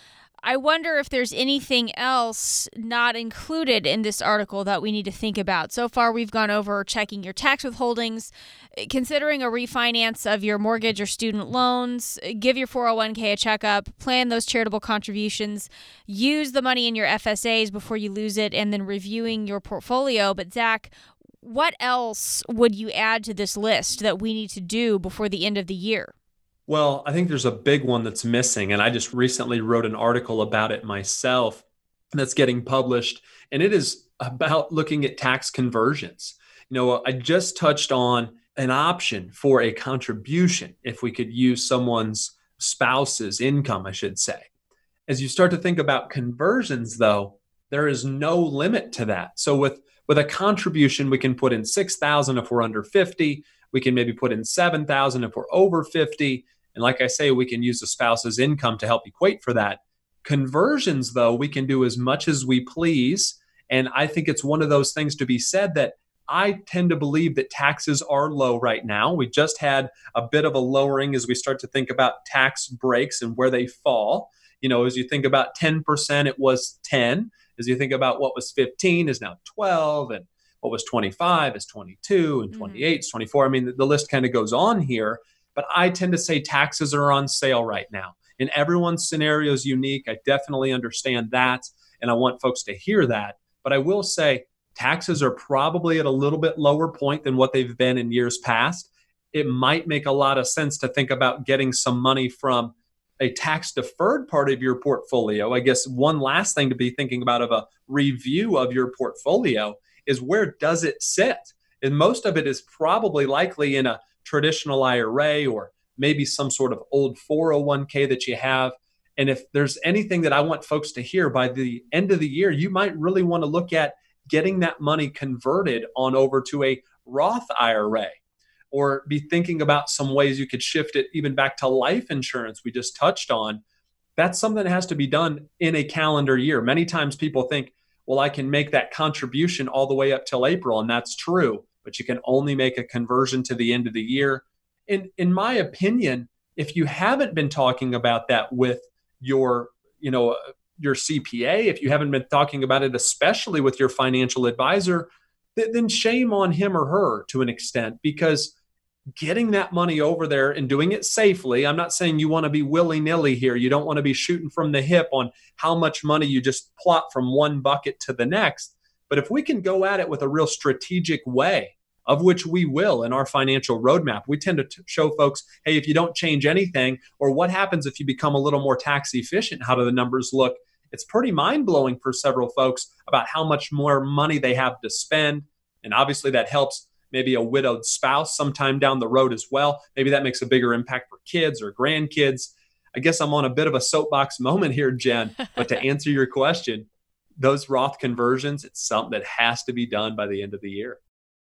I wonder if there's anything else not included in this article that we need to think about. So far, we've gone over checking your tax withholdings, eh, considering a refinance of your mortgage or student loans, eh, give your 401k a checkup, plan those charitable contributions, use the money in your FSAs before you lose it, and then reviewing your portfolio. But, Zach, what else would you add to this list that we need to do before the end of the year? Well, I think there's a big one that's missing. And I just recently wrote an article about it myself that's getting published. And it is about looking at tax conversions. You know, I just touched on an option for a contribution if we could use someone's spouse's income, I should say. As you start to think about conversions, though, there is no limit to that. So with with a contribution, we can put in 6,000 if we're under 50. We can maybe put in 7,000 if we're over 50. And like I say, we can use the spouse's income to help equate for that. Conversions, though, we can do as much as we please. And I think it's one of those things to be said that I tend to believe that taxes are low right now. We just had a bit of a lowering as we start to think about tax breaks and where they fall. You know, as you think about 10%, it was 10. As you think about what was 15 is now 12 and what was 25 is 22 and mm-hmm. 28 mm-hmm. is 24. I mean, the, the list kind of goes on here. But I tend to say taxes are on sale right now. And everyone's scenario is unique. I definitely understand that. And I want folks to hear that. But I will say taxes are probably at a little bit lower point than what they've been in years past. it might make a lot of sense to think about getting some money from a tax deferred part of your portfolio. I guess one last thing to be thinking about of a review of your portfolio is where does it sit? And most of it is probably likely in a traditional IRA or maybe some sort of old 401k that you have. And if there's anything that I want folks to hear by the end of the year, you might really want to look at getting that money converted on over to a Roth IRA or be thinking about some ways you could shift it even back to life insurance we just touched on. That's something that has to be done in a calendar year. Many times people think, well, I can make that contribution all the way up till April, and that's true, but you can only make a conversion to the end of the year. In in my opinion, if you haven't been talking about that with your, you know, your CPA, if you haven't been talking about it, especially with your financial advisor, then shame on him or her to an extent because getting that money over there and doing it safely. I'm not saying you want to be willy nilly here. You don't want to be shooting from the hip on how much money you just plot from one bucket to the next. But if we can go at it with a real strategic way, of which we will in our financial roadmap, we tend to t- show folks hey, if you don't change anything, or what happens if you become a little more tax efficient? How do the numbers look? It's pretty mind blowing for several folks about how much more money they have to spend. And obviously, that helps maybe a widowed spouse sometime down the road as well. Maybe that makes a bigger impact for kids or grandkids. I guess I'm on a bit of a soapbox moment here, Jen, but to answer your question, those Roth conversions, it's something that has to be done by the end of the year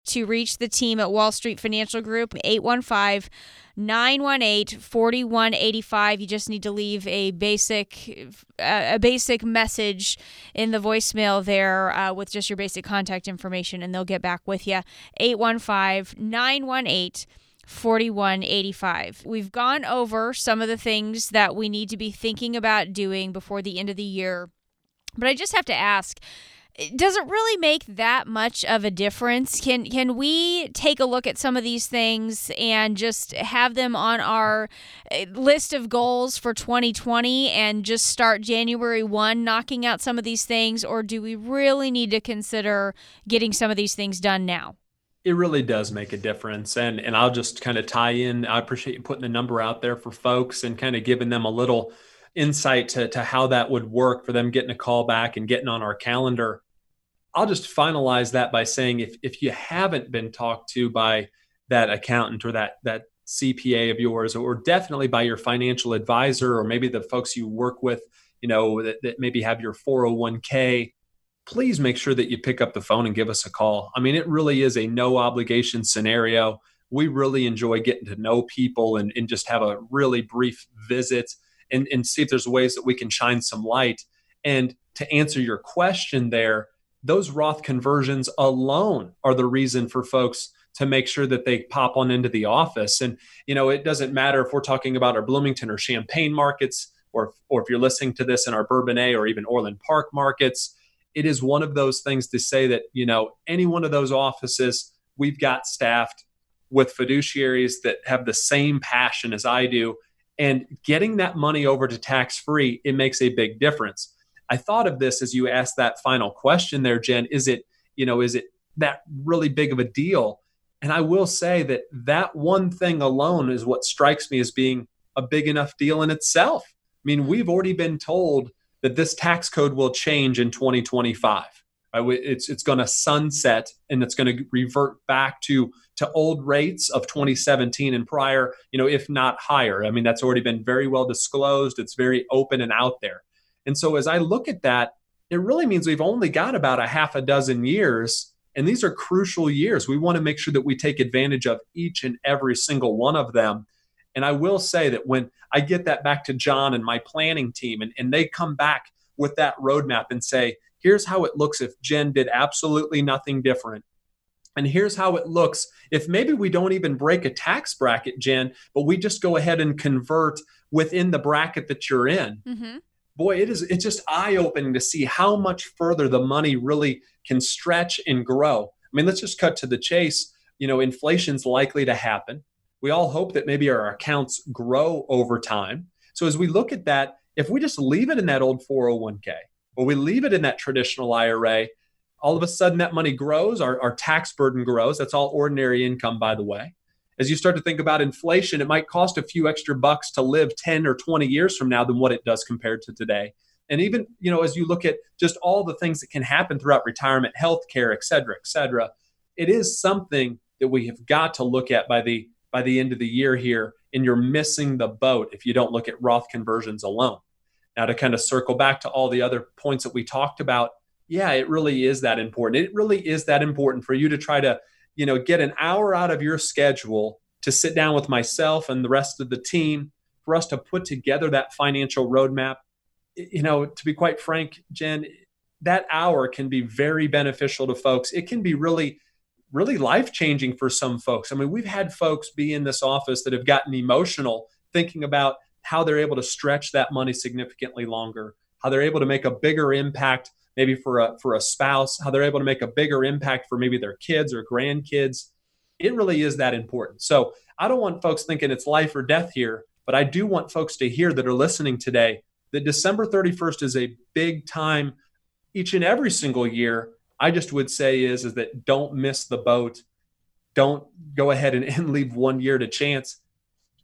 to reach the team at Wall Street Financial Group, 815 918 4185. You just need to leave a basic a basic message in the voicemail there uh, with just your basic contact information, and they'll get back with you. 815 918 4185. We've gone over some of the things that we need to be thinking about doing before the end of the year. But I just have to ask does it really make that much of a difference? Can can we take a look at some of these things and just have them on our eh, list of goals for 2020 and just start January 1 knocking out some of these things or do we really need to consider getting some of these things done now? It really does make a difference. And and I'll just kind of tie in I appreciate you putting the number out there for folks and kind of giving them a little insight to, to how that would work for them getting a call back and getting on our calendar. I'll just finalize that by saying if, if you haven't been talked to by that accountant or that, that CPA of yours, or definitely by your financial advisor, or maybe the folks you work with, you know, that, that maybe have your 401k, please make sure that you pick up the phone and give us a call. I mean, it really is a no obligation scenario. We really enjoy getting to know people and, and just have a really brief visit and, and see if there's ways that we can shine some light. And to answer your question there, those Roth conversions alone are the reason for folks to make sure that they pop on into the office. And, you know, it doesn't matter if we're talking about our Bloomington or Champaign markets, or, or if you're listening to this in our Bourbonnais or even Orland Park markets, it is one of those things to say that, you know, any one of those offices, we've got staffed with fiduciaries that have the same passion as I do and getting that money over to tax free, it makes a big difference. I thought of this as you asked that final question there, Jen. Is it, you know, is it that really big of a deal? And I will say that that one thing alone is what strikes me as being a big enough deal in itself. I mean, we've already been told that this tax code will change in 2025. It's it's going to sunset and it's going to revert back to to old rates of 2017 and prior, you know, if not higher. I mean, that's already been very well disclosed. It's very open and out there. And so as I look at that, it really means we've only got about a half a dozen years. And these are crucial years. We want to make sure that we take advantage of each and every single one of them. And I will say that when I get that back to John and my planning team, and, and they come back with that roadmap and say, here's how it looks if Jen did absolutely nothing different. And here's how it looks if maybe we don't even break a tax bracket, Jen, but we just go ahead and convert within the bracket that you're in. Mm-hmm. Boy, it is it's just eye-opening to see how much further the money really can stretch and grow. I mean, let's just cut to the chase. You know, inflation's likely to happen. We all hope that maybe our accounts grow over time. So as we look at that, if we just leave it in that old 401k or we leave it in that traditional IRA, all of a sudden that money grows, our, our tax burden grows. That's all ordinary income, by the way. As you start to think about inflation, it might cost a few extra bucks to live 10 or 20 years from now than what it does compared to today. And even, you know, as you look at just all the things that can happen throughout retirement, healthcare, et cetera, et cetera, it is something that we have got to look at by the by the end of the year here. And you're missing the boat if you don't look at Roth conversions alone. Now, to kind of circle back to all the other points that we talked about, yeah, it really is that important. It really is that important for you to try to, you know, get an hour out of your schedule to sit down with myself and the rest of the team for us to put together that financial roadmap. You know, to be quite frank, Jen, that hour can be very beneficial to folks. It can be really, really life changing for some folks. I mean, we've had folks be in this office that have gotten emotional thinking about how they're able to stretch that money significantly longer, how they're able to make a bigger impact maybe for a for a spouse, how they're able to make a bigger impact for maybe their kids or grandkids. It really is that important. So I don't want folks thinking it's life or death here, but I do want folks to hear that are listening today that December 31st is a big time each and every single year. I just would say is is that don't miss the boat. Don't go ahead and, and leave one year to chance.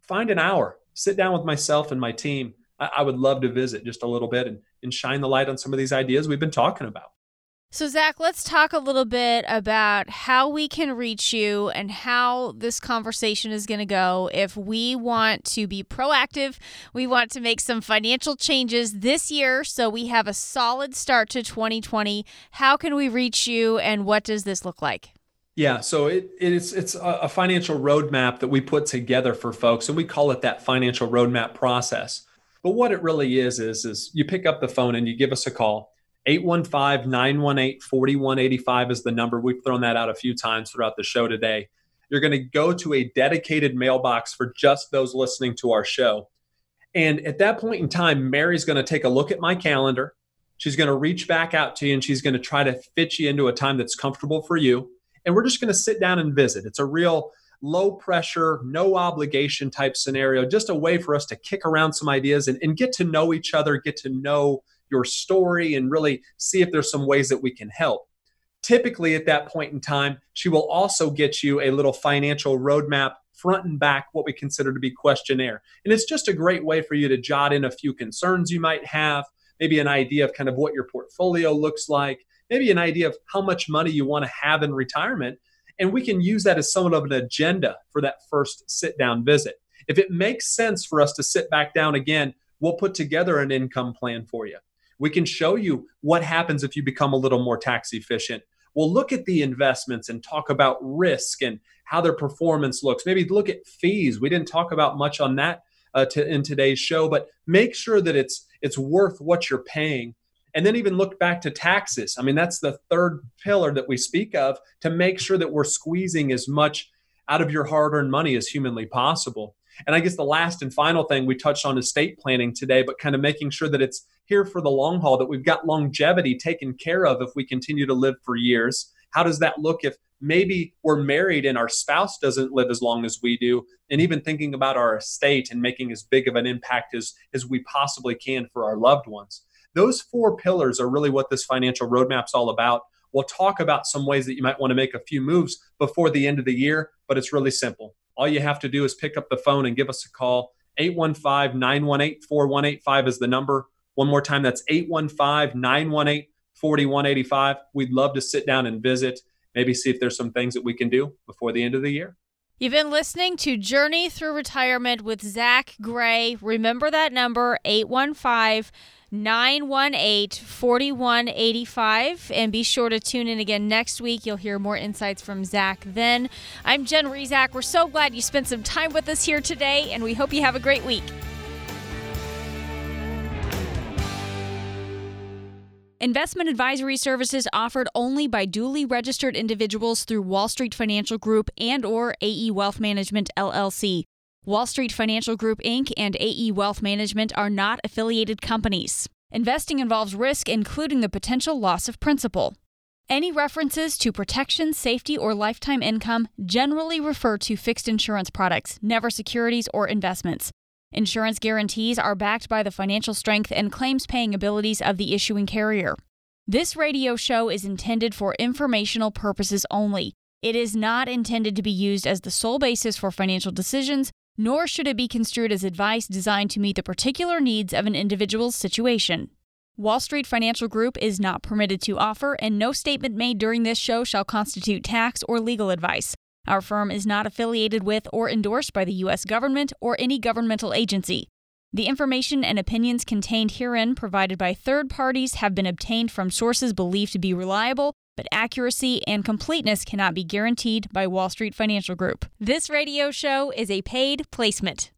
Find an hour sit down with myself and my team. I, I would love to visit just a little bit and, and shine the light on some of these ideas we've been talking about. So, Zach, let's talk a little bit about how we can reach you and how this conversation is going to go. If we want to be proactive, we want to make some financial changes this year so we have a solid start to 2020. How can we reach you and what does this look like? Yeah, so it, it's it's a financial roadmap that we put together for folks, and we call it that financial roadmap process. But what it really is is is you pick up the phone and you give us a call. 815-918-4185 is the number. We've thrown that out a few times throughout the show today. You're going to go to a dedicated mailbox for just those listening to our show. And at that point in time, Mary's going to take a look at my calendar. She's going to reach back out to you and she's going to try to fit you into a time that's comfortable for you and we're just going to sit down and visit. It's a real low pressure, no obligation type scenario, just a way for us to kick around some ideas and, and get to know each other, get to know your story, and really see if there's some ways that we can help. Typically, at that point in time, she will also get you a little financial roadmap front and back, what we consider to be questionnaire. And it's just a great way for you to jot in a few concerns you might have, maybe an idea of kind of what your portfolio looks like, maybe an idea of how much money you want to have in retirement. And we can use that as somewhat of an agenda for that first sit down visit. If it makes sense for us to sit back down again, we'll put together an income plan for you. We can show you what happens if you become a little more tax efficient. We'll look at the investments and talk about risk and how their performance looks. Maybe look at fees. We didn't talk about much on that uh, to, in today's show, but make sure that it's it's worth what you're paying and then even look back to taxes. I mean, that's the third pillar that we speak of to make sure that we're squeezing as much out of your hard earned money as humanly possible. And I guess the last and final thing we touched on estate planning today, but kind of making sure that it's here for the long haul, that we've got longevity taken care of if we continue to live for years. How does that look if maybe we're married and our spouse doesn't live as long as we do? And even thinking about our estate and making as big of an impact as, as we possibly can for our loved ones. Those four pillars are really what this financial roadmap's all about. We'll talk about some ways that you might want to make a few moves before the end of the year, but it's really simple. All you have to do is pick up the phone and give us a call. 815 918 4185 is the number. One more time, that's 815 918 4185. We'd love to sit down and visit, maybe see if there's some things that we can do before the end of the year. You've been listening to Journey Through Retirement with Zach Gray. Remember that number, 815 918 4185. And be sure to tune in again next week. You'll hear more insights from Zach then. I'm Jen Rizak. We're so glad you spent some time with us here today, and we hope you have a great week. Investment advisory services offered only by duly registered individuals through Wall Street Financial Group and or AE Wealth Management LLC. Wall Street Financial Group Inc. and AE Wealth Management are not affiliated companies. Investing involves risk, including the potential loss of principal. Any references to protection, safety, or lifetime income generally refer to fixed insurance products, never securities or investments. Insurance guarantees are backed by the financial strength and claims paying abilities of the issuing carrier. This radio show is intended for informational purposes only. It is not intended to be used as the sole basis for financial decisions, nor should it be construed as advice designed to meet the particular needs of an individual's situation. Wall Street Financial Group is not permitted to offer, and no statement made during this show shall constitute tax or legal advice. Our firm is not affiliated with or endorsed by the U.S. government or any governmental agency. The information and opinions contained herein provided by third parties have been obtained from sources believed to be reliable, but accuracy and completeness cannot be guaranteed by Wall Street Financial Group. This radio show is a paid placement.